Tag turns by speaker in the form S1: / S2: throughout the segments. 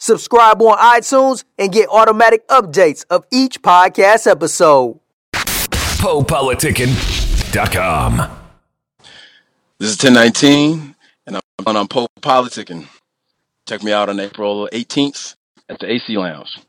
S1: Subscribe on iTunes and get automatic updates of each podcast episode.
S2: PoePoliticking.com.
S3: This is 1019, and I'm on, on Poe Politicking. Check me out on April 18th at the AC Lounge.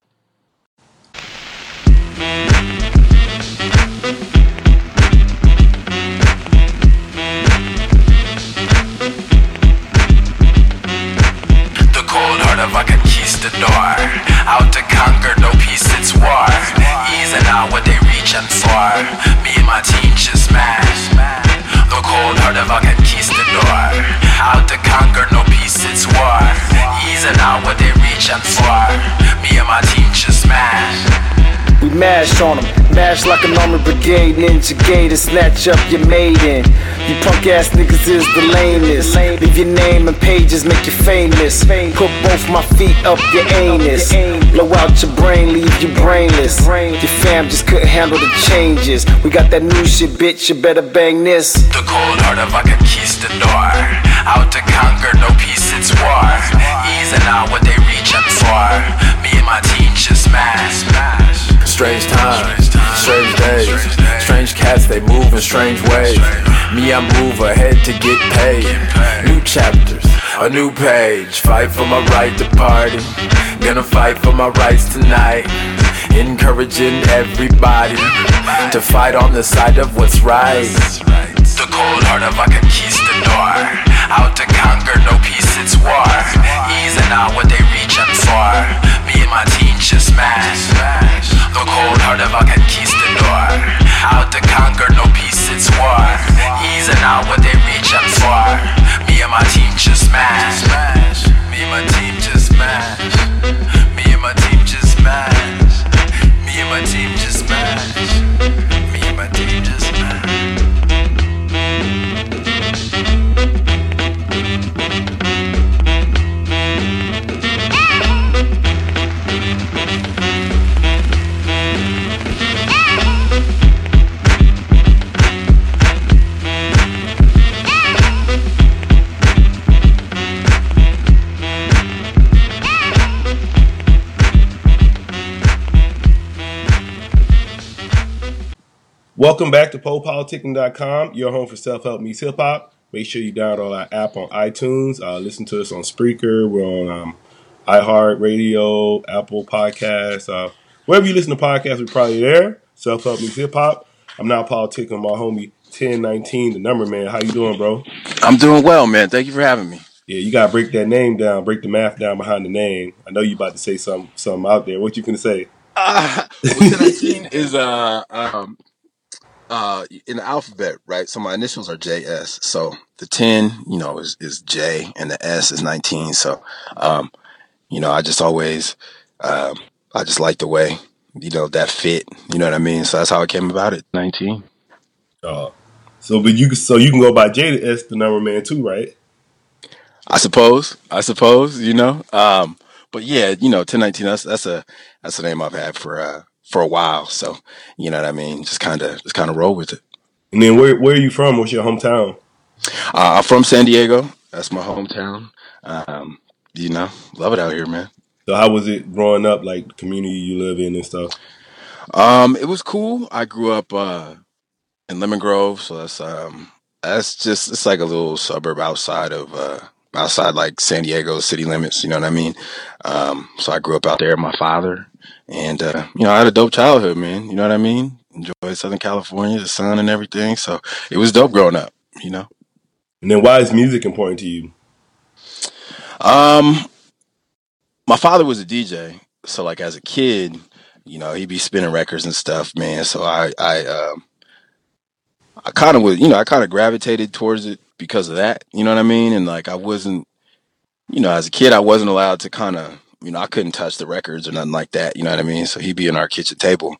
S4: On them, mash like an army brigade, ninja gator, snatch up your maiden. You punk ass niggas is the lamest. Leave your name and pages, make you famous. Put both my feet up your anus. Blow out your brain, leave you brainless. Your fam just couldn't handle the changes. We got that new shit, bitch, you better bang this.
S2: The cold heart of a conquistador. Out to conquer, no peace, it's war. Easing out what they reach and for. Me and my team just smash.
S5: Strange times, strange days, strange cats, they move in strange ways. Me, I move ahead to get paid. New chapters, a new page. Fight for my right to party. Gonna fight for my rights tonight. Encouraging everybody to fight on the side of what's right.
S2: The cold heart of a conquistador. Out to conquer, no peace, it's war. Easing out what they reach and for. My team just smash. The cold heart of a conquistador. Out to conquer, no peace, it's war. Easing out what they reach and for. Me and my team just smash. Me and my team just smash. Me and my team just smash. Me and my team just smash.
S6: Welcome back to PoePoliticking.com, your home for self-help meets hip-hop. Make sure you download our app on iTunes. Uh, listen to us on Spreaker. We're on um, iHeartRadio, Apple Podcasts. Uh, wherever you listen to podcasts, we're probably there. Self-help meets hip-hop. I'm now politicking my homie 1019, the number man. How you doing, bro?
S3: I'm doing well, man. Thank you for having me.
S6: Yeah, you gotta break that name down, break the math down behind the name. I know you're about to say something, something out there. What you gonna say?
S3: Uh, 1019 is uh, um, uh, in the alphabet, right? So my initials are JS. So the 10, you know, is, is J and the S is 19. So, um, you know, I just always, um, I just like the way, you know, that fit, you know what I mean? So that's how it came about it. 19.
S6: Uh, so, but you can- so you can go by J to S, the number man too, right?
S3: I suppose, I suppose, you know, um, but yeah, you know, 1019, that's, that's a, that's a name I've had for, uh, for a while. So, you know what I mean? Just kind of, just kind of roll with it.
S6: And then where where are you from? What's your hometown?
S3: Uh, I'm from San Diego. That's my hometown. Um, you know, love it out here, man.
S6: So how was it growing up, like the community you live in and stuff?
S3: Um, it was cool. I grew up uh, in Lemon Grove, so that's um, that's just it's like a little suburb outside of uh, outside like San Diego city limits. You know what I mean? Um, so I grew up out there with my father, and uh, you know I had a dope childhood, man. You know what I mean? Enjoyed Southern California, the sun and everything. So it was dope growing up. You know.
S6: And then why is music important to you?
S3: Um, my father was a DJ, so like as a kid, you know, he'd be spinning records and stuff, man. So I, I, um, I kind of was, you know, I kind of gravitated towards it because of that. You know what I mean? And like I wasn't, you know, as a kid, I wasn't allowed to kind of you know, I couldn't touch the records or nothing like that. You know what I mean? So he'd be in our kitchen table,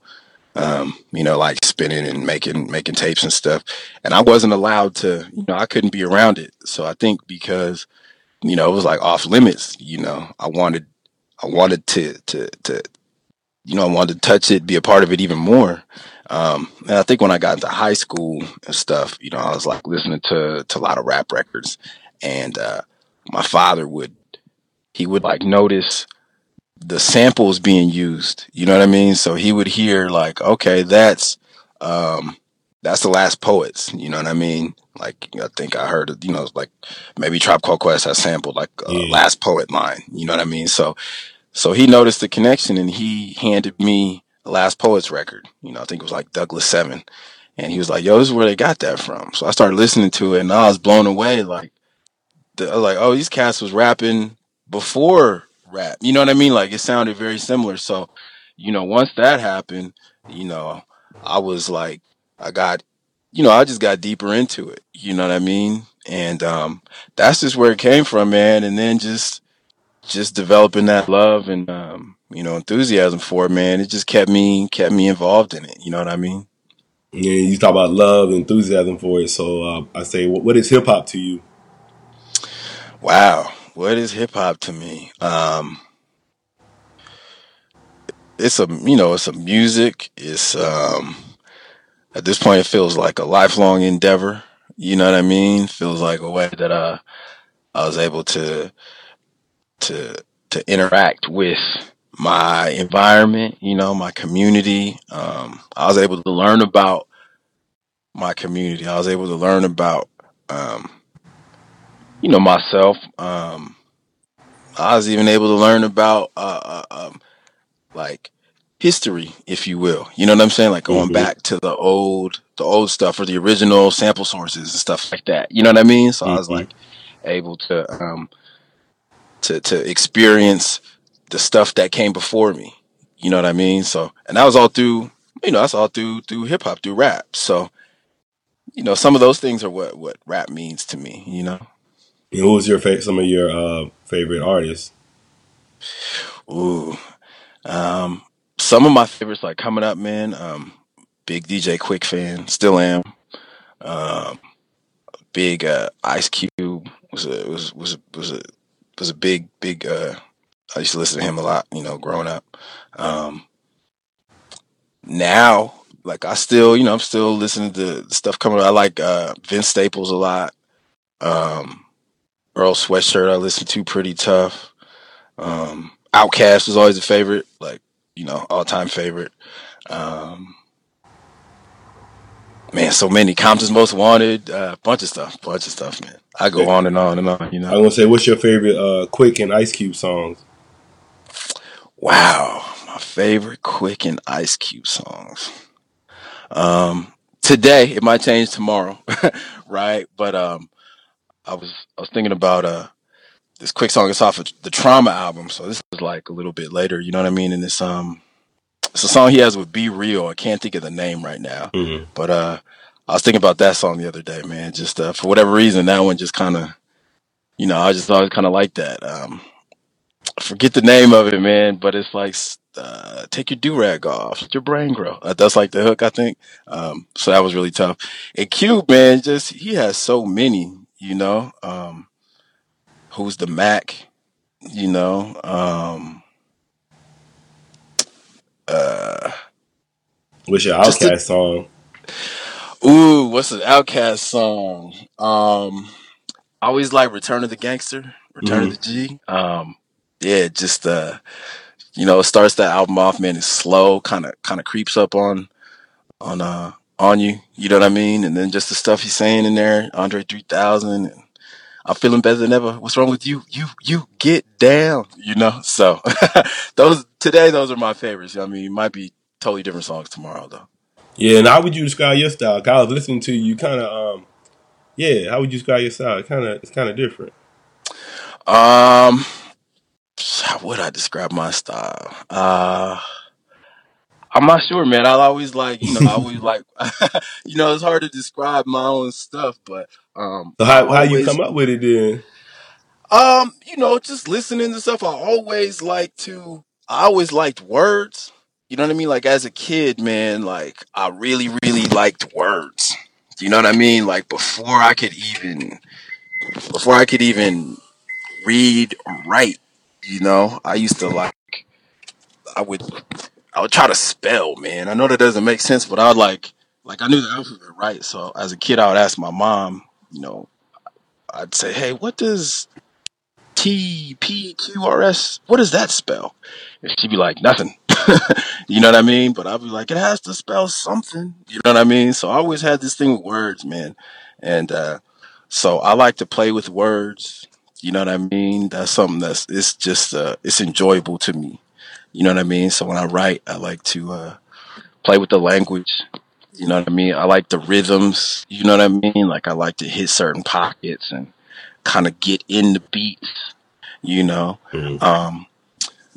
S3: um, you know, like spinning and making making tapes and stuff. And I wasn't allowed to, you know, I couldn't be around it. So I think because, you know, it was like off limits. You know, I wanted I wanted to to to you know, I wanted to touch it, be a part of it even more. Um, and I think when I got into high school and stuff, you know, I was like listening to to a lot of rap records, and uh, my father would he would like notice the samples being used. You know what I mean? So he would hear like, okay, that's um, that's the last poets. You know what I mean? Like I think I heard, you know, like maybe Tribe Called Quest has sampled like a
S6: Yeah.
S3: last poet line. You know what I mean? So so he noticed the connection and he handed me last poets record. You know, I think it was like Douglas Seven. And he was like, yo, this is where they got that from. So I started listening to it and I was blown away. Like, the, I was like, oh, these cats was rapping before rap. You know what I mean? Like, it sounded very similar. So, you know, once that happened, you know, I was like, I got, you know, I just got deeper into it. You know what I mean? And um, that's just where it came from, man. And then just, just developing that love and um, you know enthusiasm for it, man. It just kept me kept me involved in it. You know what I mean?
S6: Yeah, you talk about love, and enthusiasm for it. So uh, I say, what, what is hip hop to you?
S3: Wow, what is hip hop to me? Um, it's a you know it's a music. It's um, at this point it feels like a lifelong endeavor. You know what I mean? Feels like a way that uh, I was able to to to interact with my environment. You know, my community. Um, I was able to learn about my community. I was able to learn about um, you know myself. Um, I was even able to learn about uh, uh, um, like history, if you will. You know what I'm saying? Like going
S6: Mhm.
S3: back to the old, the old stuff or the original sample sources and stuff like that. You know what I mean? So I was
S6: Mhm.
S3: like able to um, to to experience the stuff that came before me. You know what I mean? So and that was all through you know that's all through through hip hop, through rap. So you know some of those things are what what rap means to me. You know.
S6: Who was your fa- some of your uh, favorite artists?
S3: Ooh. Um, some of my favorites like coming up, man. Um, big DJ Quik fan, still am. Um, big uh, Ice Cube was a was was was a was a big big. Uh, I used to listen to him a lot, you know, growing up. Um, now, like I still, you know, I'm still listening to stuff coming. up. I like uh, Vince Staples a lot. Um, Earl Sweatshirt I listen to pretty tough. Um, OutKast was always a favorite, like you know, all time favorite. Um, man, so many. Compton's Most Wanted, a uh, bunch of stuff, bunch of stuff, man. I go on and on and on. You know,
S6: I'm
S3: know,
S6: gonna say, what's your favorite uh, Quik and Ice Cube songs?
S3: wow, my favorite Quik and Ice Cube songs. Um, today it might change tomorrow, right? But um, I was I was thinking about uh this Quik song. It's off of the Trauma album, so this is like a little bit later. You know what I mean? And it's um, it's a song he has with B-Real. I can't think of the name right now,
S6: Mhm.
S3: but uh, I was thinking about that song the other day, man. Just uh, for whatever reason, that one just kind of, you know, I just always kind of like that. Um, I forget the name of it, man, but it's like uh, take your do rag off, let your brain grow. Uh, that's like the hook, I think. Um, so that was really tough. And Cube, man, just he has so many, you know. Um, who's the Mack? You know. Um, uh,
S6: What's your
S3: Just
S6: OutKast song?
S3: ooh, what's the OutKast song? Um, I always like Return of the Gangster, Return of the G. Um, yeah, just uh, you know, it starts that album off, man. It's slow, kind of, kind of creeps up on, on, uh, on you. You know what I mean? And then just the stuff he's saying in there, Andre three thousand, and I'm feeling better than ever. What's wrong with you? You, you get down. You know. So those today, those are my favorites. you know I mean, it might be totally different songs tomorrow, though.
S6: Yeah, and how would you describe your style? 'Cause I was listening to you, kind of, um, yeah. How would you describe your style? Kind of, it's kind of different.
S3: Um, how would I describe my style? Uh, I'm not sure, man. I always like, you know, I always like, you know, it's hard to describe my own stuff, but um,
S6: So
S3: I
S6: how how you
S3: always,
S6: come up with it then?
S3: Um, you know, just listening to stuff. I always like to. I always liked words. You know what I mean? Like as a kid, man, like I really, really liked words. You know what I mean? Like before I could even, before I could even read or write. You know, I used to like. I would, I would try to spell, man. I know that doesn't make sense, but I would like, like I knew the alphabet, right? So as a kid, I would ask my mom. You know, I'd say, "Hey, what does T P Q R S. What does that spell? And she'd be like, nothing. you know what I mean? But I'd be like, it has to spell something. You know what I mean? So I always had this thing with words, man. And uh, so I like to play with words. You know what I mean? That's something that's it's just uh, it's enjoyable to me. You know what I mean? So when I write, I like to uh, play with the language. You know what I mean? I like the rhythms. You know what I mean? Like I like to hit certain pockets and kind of get in the beats. You know,
S6: Mhm.
S3: um,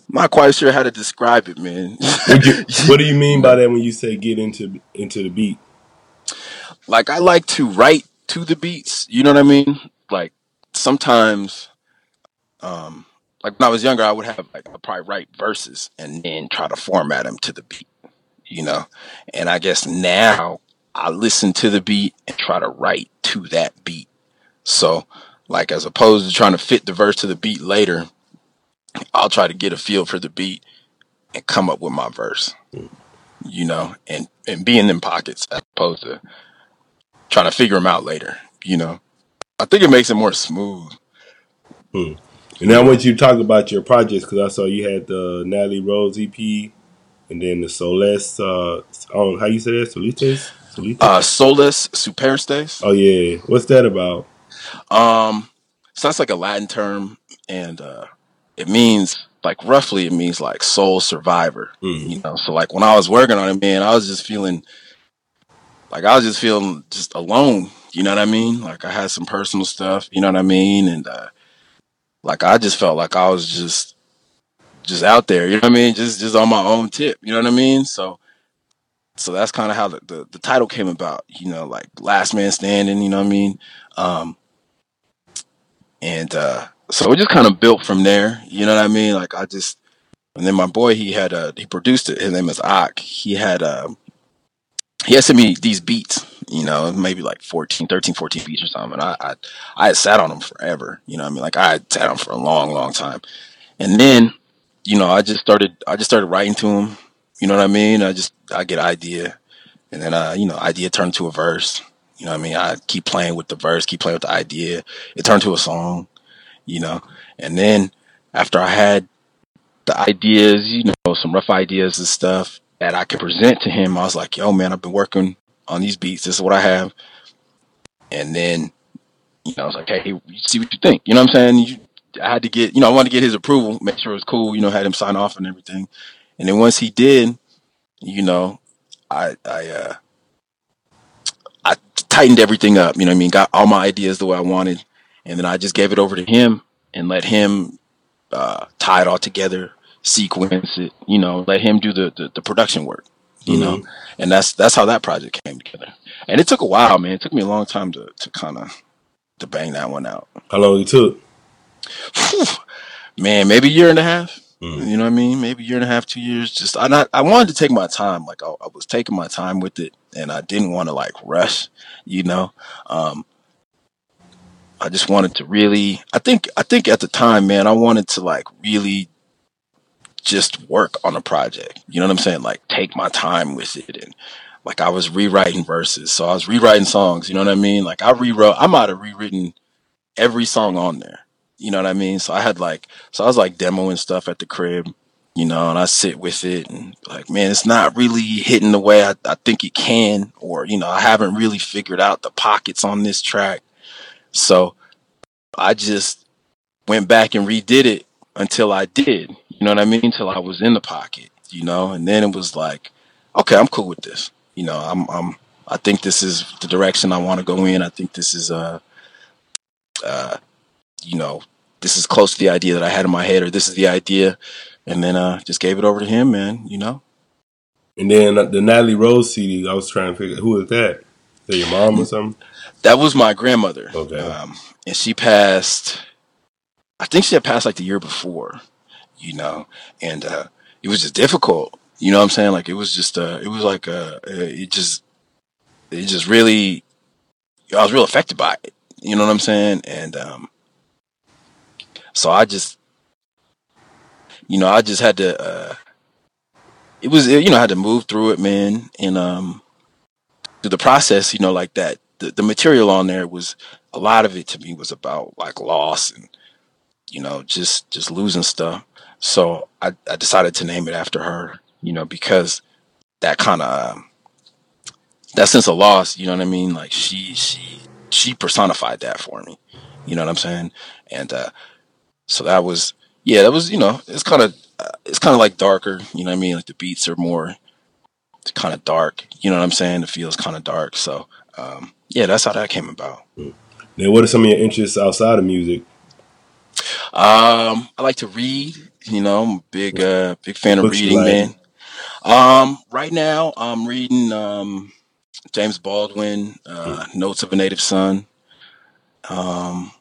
S3: not quite sure how to describe it, man.
S6: You, what do you mean by that when you say get into into the beat?
S3: like I like to write to the beats. You know what I mean? Like sometimes, um, like when I was younger, I would have like I'd probably write verses and then try to format them to the beat. You know, and I guess now I listen to the beat and try to write to that beat. So, like as opposed to trying to fit the verse to the beat later, I'll try to get a feel for the beat and come up with my verse. Mm. You know, and and be in them pockets as opposed to trying to figure them out later. You know, I think it makes it more smooth. Hmm.
S6: And now I want you to talk about your projects because I saw you had the Natalie Rose EP and then the Soles. Uh, oh, how you say that? Solites? Solites?
S3: Uh, Solus Superstes.
S6: oh yeah, what's that about?
S3: Um, so that's like a Latin term, and uh, it means like roughly it means like soul survivor.
S6: Mm.
S3: You know, so like when I was working on it, man, I was just feeling like I was just feeling just alone. You know what I mean? Like I had some personal stuff. You know what I mean? And uh, like I just felt like I was just just out there. You know what I mean? Just just on my own tip. You know what I mean? So so that's kind of how the, the the title came about. You know, like last man standing. You know what I mean? Um, and uh, so it just kind of built from there. You know what I mean? Like I just, and then my boy, he had uh, he produced it. His name is Ak. He had uh, he had sent me these beats. You know, maybe like 14, 13, 14 beats or something. And I I, I had sat on them forever. You know I mean? Like I had sat on for a long, long time. And then, you know, I just started I just started writing to him. You know what I mean? I just I get idea, and then uh, you know, idea turned to a verse. You know what I mean? I keep playing with the verse, keep playing with the idea. It turned to a song, you know. And then after I had the ideas, you know, some rough ideas and stuff that I could present to him, I was like, yo, man, I've been working on these beats. This is what I have. And then, you know, I was like, hey, see what you think. You know what I'm saying? You, I had to get, you know, I wanted to get his approval, make sure it was cool, you know, had him sign off and everything. And then once he did, you know, I, I, uh, I tightened everything up. You know I mean? Got all my ideas the way I wanted, and then I just gave it over to him and let him uh, tie it all together, sequence it. You know, let him do the the, the production work. You know, and that's that's how that project came together. And it took a while, man. It took me a long time to to kind of to bang that one out.
S6: How long it took?
S3: Whew. man, maybe a year and a half.
S6: Mm.
S3: You know what I mean? Maybe a year and a half, two years. Just I not I wanted to take my time. Like I, I was taking my time with it, and I didn't want to like rush. You know, um, I just wanted to really. I think I think at the time, man, I wanted to like really just work on a project. You know what I'm saying? Like take my time with it and. Like I was rewriting verses, so I was rewriting songs. You know what I mean? Like I rewrote. I might have rewritten every song on there. You know what I mean? So I had like, so I was like demoing stuff at the crib, you know, and I sit with it and like, man, it's not really hitting the way I, I think it can, or, you know, I haven't really figured out the pockets on this track. So I just went back and redid it until I did, you know what I mean? Until I was in the pocket, you know, and then it was like, okay, I'm cool with this. You know, I'm, I'm, I think this is the direction I want to go in. I think this is, uh, uh, you know, this is close to the idea that I had in my head, or this is the idea, and then uh, just gave it over to him, man. You know,
S6: And then uh, the Natalie Rose CD, I was trying to figure who is that? Is that your mom or something?
S3: that was my grandmother,
S6: Okay.
S3: um, and she passed I think she had passed like the year before, you know, and uh, it was just difficult. You know what I'm saying? Like it was just uh, it was like uh, it just it just really I was real affected by it. You know what I'm saying? And um, so I just you know I just had to. Uh, it was you know I had to move through it, man, and um, through the process, you know, like that. The, the material on there was a lot of it to me was about like loss and you know just just losing stuff. So I, I decided to name it after her, you know, because that kind of um, that sense of loss, you know what I mean? Like she she she personified that for me. You know what I'm saying? And uh so that was yeah, that was, you know, it's kind of uh, it's kind of like darker, you know what I mean? Like the beats are more kind of dark, you know what I'm saying? It feels kind of dark. So um yeah, that's how that came about.
S6: Then what are some of your interests outside of music?
S3: Um I like to read, you know, I'm a big uh big fan of
S6: Books you
S3: reading,
S6: like?
S3: man. Um right now I'm reading um James Baldwin, uh, Notes of a Native Son. Um,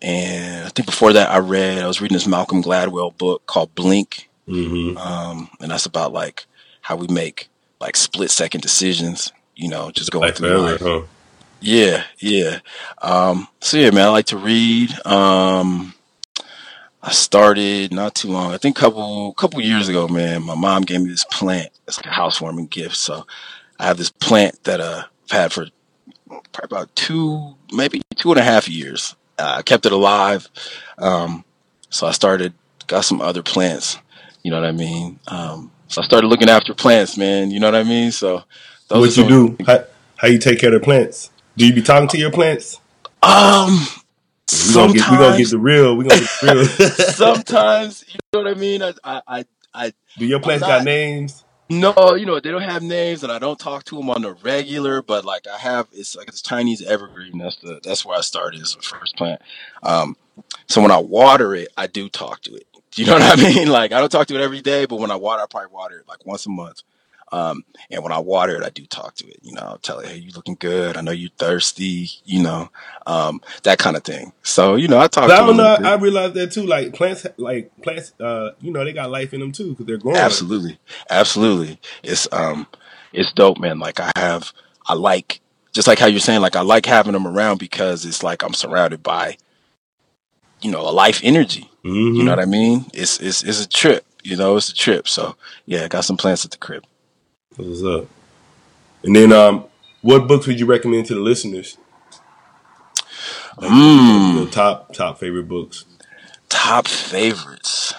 S3: and I think before that, I read, I was reading this Malcolm Gladwell book called Blink.
S6: Mm-hmm.
S3: Um, and that's about like how we make like split second decisions, you know, just going through
S6: forever,
S3: life.
S6: huh?
S3: Yeah, yeah. Um, so yeah, man, I like to read. Um, I started not too long. I think couple couple years ago, man. My mom gave me this plant. It's like a housewarming gift. So I have this plant that uh, I've had for probably about two, maybe two and a half years. Uh, I kept it alive. Um, so I started, got some other plants. You know what I mean? Um, so I started looking after plants, man. You know what I mean? So those
S6: What you do? How, how you take care of the plants? Do you be talking to your plants?
S3: Um,
S6: We gonna get we gonna get the real. We're gonna get the real.
S3: sometimes, you know what I mean? I, I, I,
S6: do your
S3: I'm
S6: plants got names?
S3: No, you know, they don't have names and I don't talk to them on the regular, but like I have, it's like this Chinese evergreen. That's the, that's where I started as the first plant. Um, so when I water it, I do talk to it. Do you know what I mean? Like I don't talk to it every day, but when I water, I probably water it like once a month. Um, and when I water it, I do talk to it. You know, I'll tell it, "Hey, you looking good? I know you're thirsty." You know, um, that kind of thing. So you know, I talk
S6: But I
S3: to it a
S6: don't know. I
S3: bit.
S6: realized that too. Like plants, like plants. Uh, you know, they got life in them too because they're growing.
S3: Absolutely, absolutely. It's um, it's dope, man. Like I have, I like just like how you're saying. Like I like having them around because it's like I'm surrounded by you know a life energy. You know
S6: Mm-hmm.
S3: what I mean? It's it's it's a trip. You know, it's a trip. So yeah, I got some plants at the crib.
S6: What's up? And then, um, what books would you recommend to the listeners? Like
S3: Hmm.
S6: your top top favorite books.
S3: Top favorites.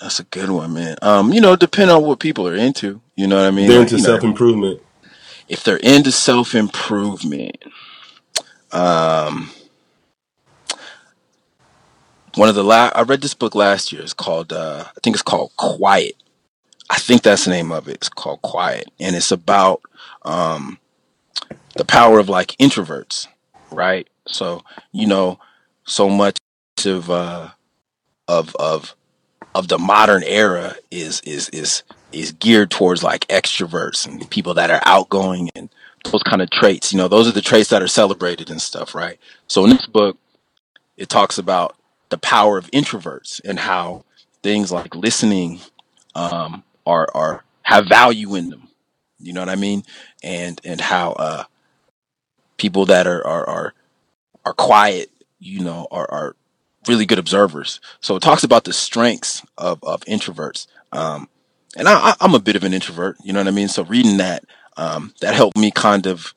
S3: That's a good one, man. Um, you know, depending on what people are into. You know what I mean?
S6: They're into
S3: know,
S6: self improvement.
S3: if they're into self improvement, um, one of the la- I read this book last year. It's called uh, I think it's called Quiet. I think that's the name of it. It's called Quiet, and it's about um, the power of like introverts, right? So you know, so much of uh, of of of the modern era is is is is geared towards like extroverts and people that are outgoing and those kind of traits. You know, those are the traits that are celebrated and stuff, right? So in this book, it talks about the power of introverts and how things like listening um, are are have value in them. You know what I mean? And and how uh, people that are are are, are quiet, you know, are, are really good observers. So it talks about the strengths of, of introverts. Um, and I, I- I'm a bit of an introvert, you know what I mean? So reading that, um, that helped me kind of,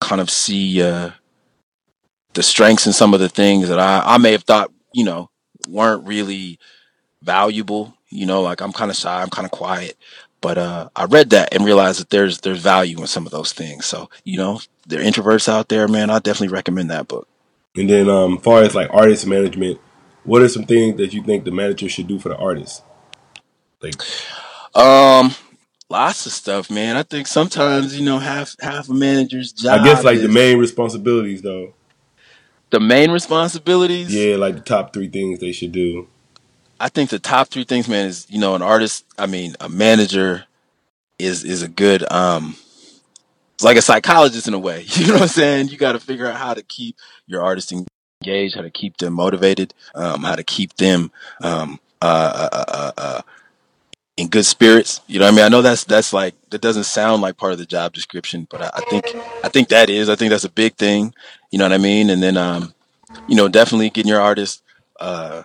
S3: kind of see, uh, the strengths and some of the things that I, I may have thought, you know, weren't really valuable. You know, like I'm kind of shy, I'm kind of quiet, but, uh, I read that and realized that there's, there's value in some of those things. So, you know, there are introverts out there, man, I definitely recommend that book.
S6: And then, um, far as like artist management, what are some things that you think the manager should do for the artist? Like,
S3: Um, lots of stuff, man. I think sometimes you know half half a manager's job.
S6: I guess like the main responsibilities though.
S3: the main responsibilities.
S6: Yeah, like the top three things they should do.
S3: I think the top three things, man, is you know an artist. I mean, a manager is is a good um. It's like a psychologist in a way. You know what I'm saying? You got to figure out how to keep your artist engaged, how to keep them motivated, um, how to keep them um, uh, uh, uh, uh, in good spirits. You know what I mean? I know that's that's like that doesn't sound like part of the job description, but I, I think I think that is. I think that's a big thing. You know what I mean? And then um, you know, definitely getting your artist uh,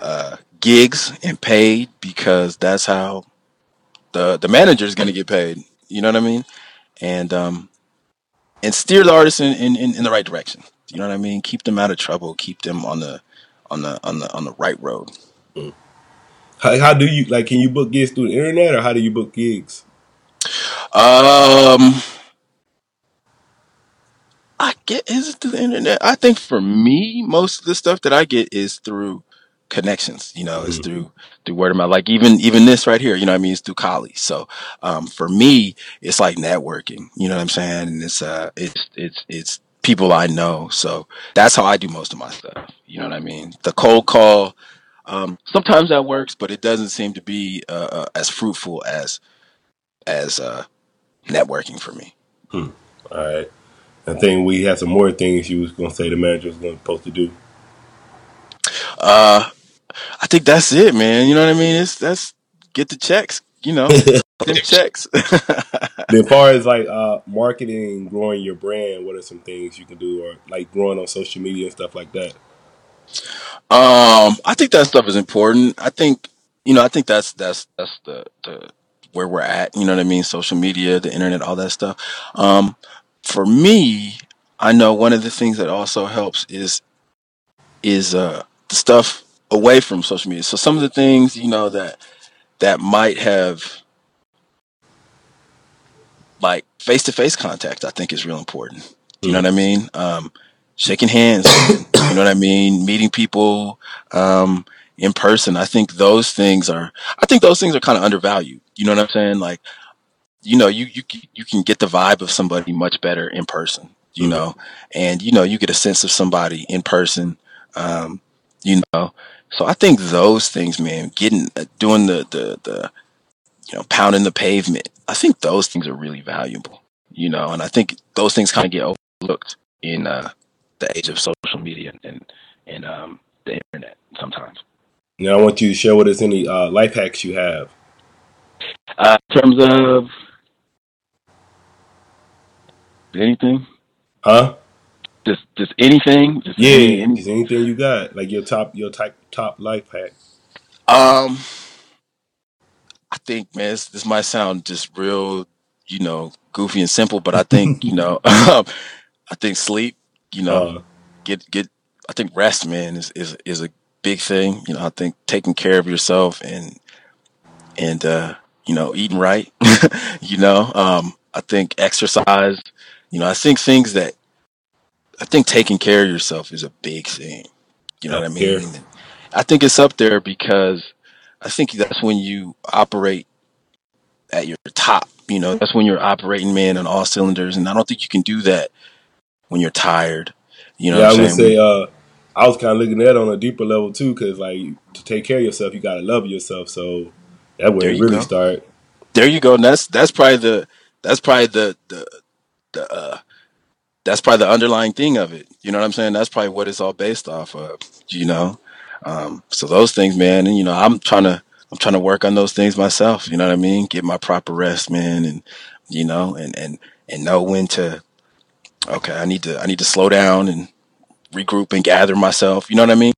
S3: uh, gigs and paid because that's how the the manager is going to get paid. You know what I mean? And um, and steer the artists in, in, in, in the right direction. You know what I mean? Keep them out of trouble. Keep them on the on the on the on the right road.
S6: How, how do you like? Can you book gigs through the internet, or how do you book gigs?
S3: Um, I get is it through the internet. I think for me, most of the stuff that I get is through connections. You know, it's
S6: Mhm.
S3: through through word of mouth. Like even even this right here. You know, what I mean, it's through colleagues. So um, for me, it's like networking. You know what I'm saying? And it's uh, it's it's it's people I know. So that's how I do most of my stuff. You know what I mean? The cold call. Um, sometimes that works, but it doesn't seem to be uh, uh, as fruitful as as uh, networking for me.
S6: All right. I think we had some more things you was gonna say the manager was gonna supposed to do.
S3: Uh, I think that's it, man. You know what I mean? It's that's get the checks. You know, them checks.
S6: As far as like uh, marketing, growing your brand, what are some things you can do, or like growing on social media and stuff like that?
S3: um, I think that stuff is important. I think you know, I think that's that's that's the the where we're at. You know what I mean? Social media, the internet, all that stuff. Um, for me, I know one of the things that also helps is is uh the stuff away from social media. So some of the things you know that that might have like face to face contact, I think is real important. You know what I mean? Um, shaking hands, you know what I mean? Meeting people um, in person. I think those things are. I think those things are kind of undervalued. You know what I'm saying? Like, you know, you you you can get the vibe of somebody much better in person. You
S6: Mhm.
S3: know, and you know, you get a sense of somebody in person. Um, you know, so I think those things, man, getting uh, doing the the the you know, pounding the pavement. I think those things are really valuable, you know, and I think those things kind of get overlooked in uh, the age of social media and and um, the internet sometimes.
S6: Now I want you to share with us any uh, life hacks you have.
S3: Uh, in terms of anything,
S6: Huh?
S3: Just just anything, just
S6: Yeah,
S3: any, any
S6: just anything you got, like your top your type top life hack.
S3: um, I think, man, this, this might sound just real, you know, goofy and simple, but I think, you know, I think sleep, you know,
S6: Uh,
S3: get get I think rest, man, is is is a big thing. You know, I think taking care of yourself and and uh, you know, eating right. you know, um, I think exercise. You know, I think things that I think taking care of yourself is a big thing. You know what I mean? I think it's up there because I think that's when you operate at your top. You know, that's when you're operating, man, on all cylinders. And I don't think you can do that when you're tired. You know
S6: yeah, I
S3: what I'm
S6: would
S3: saying?
S6: say uh, I was kind of looking at it on a deeper level too, because like to take care of yourself, you gotta love yourself. So that where
S3: There
S6: it
S3: you
S6: really
S3: go.
S6: start.
S3: There you go. And that's that's probably the that's probably the the the uh that's probably the underlying thing of it. You know what I'm saying? That's probably what it's all based off of. You know, um, so those things, man. And you know, I'm trying to I'm trying to work on those things myself. You know what I mean? Get my proper rest, man, and you know, and and and know when to. Okay, I need to I need to slow down and regroup and gather myself. You know what I mean?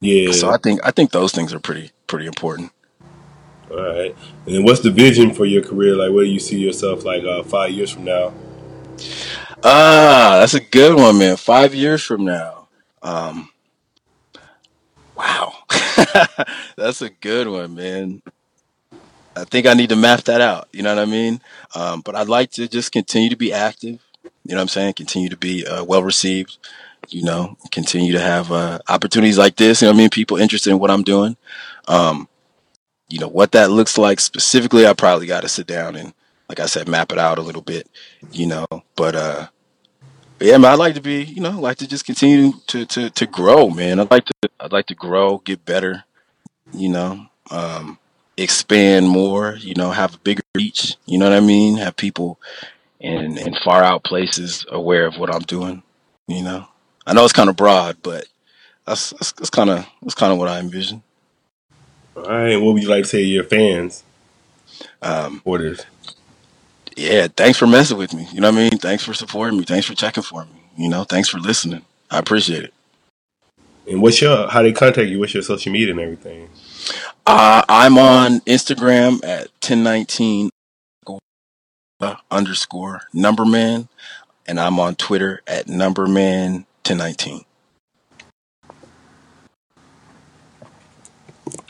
S6: Yeah.
S3: So I think I think those things are pretty pretty important.
S6: All right. And what's the vision for your career? Like, where do you see yourself like uh, five years from now?
S3: Ah, that's a good one, man. Five years from now. Um, wow. that's a good one, man. I think I need to map that out. You know what I mean? Um, but I'd like to just continue to be active. You know what I'm saying? Continue to be uh, well received. You know, continue to have uh, opportunities like this. You know what I mean? People interested in what I'm doing. Um, you know, what that looks like specifically, I probably got to sit down and, like I said, map it out a little bit. You know, but uh, but yeah, man, I'd like to be, you know, I'd like to just continue to to to grow, man. I'd like to I'd like to grow, get better, you know, um, expand more, you know, have a bigger reach, you know what I mean? Have people in in far out places aware of what I'm doing, you know. I know it's kind of broad, but that's that's, that's kind of that's kind of what I envision.
S6: All right. What would you like to say to your fans,
S3: Um,
S6: supporters?
S3: Yeah, thanks for messing with me. You know what I mean? Thanks for supporting me. Thanks for checking for me. You know, thanks for listening. I appreciate it.
S6: And what's your how they contact you? What's your social media and everything?
S3: Uh, I'm on Instagram at 1019 underscore numberman, and I'm on Twitter at numberman1019.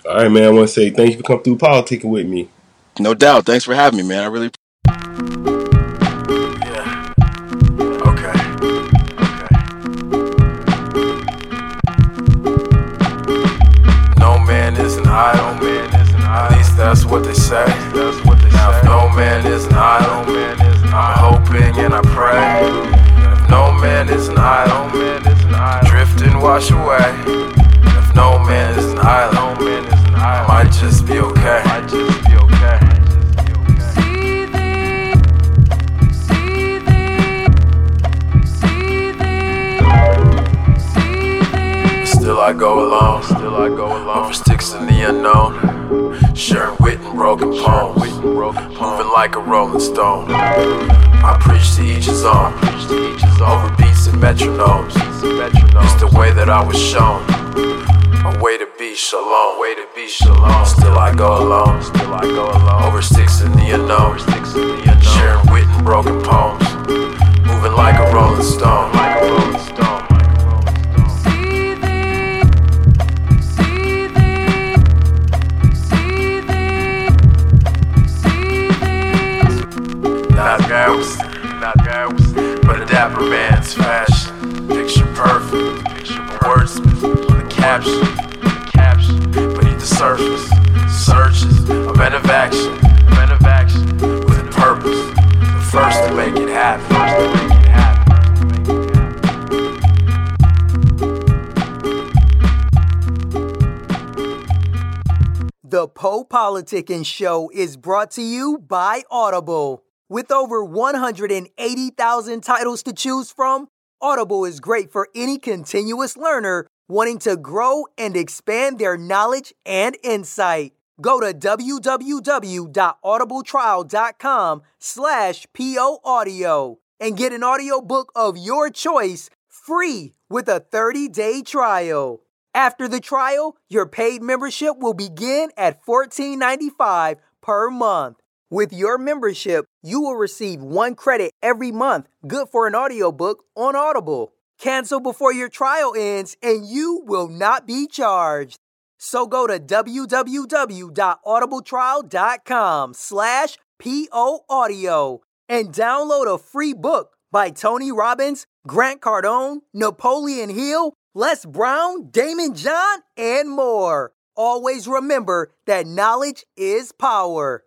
S6: All right, man. I want to say thank you for coming through politicking with me.
S3: No doubt. Thanks for having me, man. I really
S5: Yeah. Like a rolling stone. I preach to each his own. Over beats and metronomes. It's the way that I was shown. A way to be shalom. Way to be shalom. Still I go alone. Still I go alone. Over sticks in the unknown. Sharing wit and broken poems. Moving like a rolling stone. Action, action with a purpose. The first to make it happen, first to make it happen.
S1: The Poe Politicking Show is brought to you by Audible. With over 180,000 titles to choose from, Audible is great for any continuous learner wanting to grow and expand their knowledge and insight. Go to www.audibletrial.com slash poaudio and get an audiobook of your choice free with a 30-day trial. After the trial, your paid membership will begin at $14.95 per month. With your membership, you will receive one credit every month, good for an audiobook on Audible. Cancel before your trial ends and you will not be charged. So go to www.audibletrial.com slash poaudio and download a free book by Tony Robbins, Grant Cardone, Napoleon Hill, Les Brown, Daymond John, and more. Always remember that knowledge is power.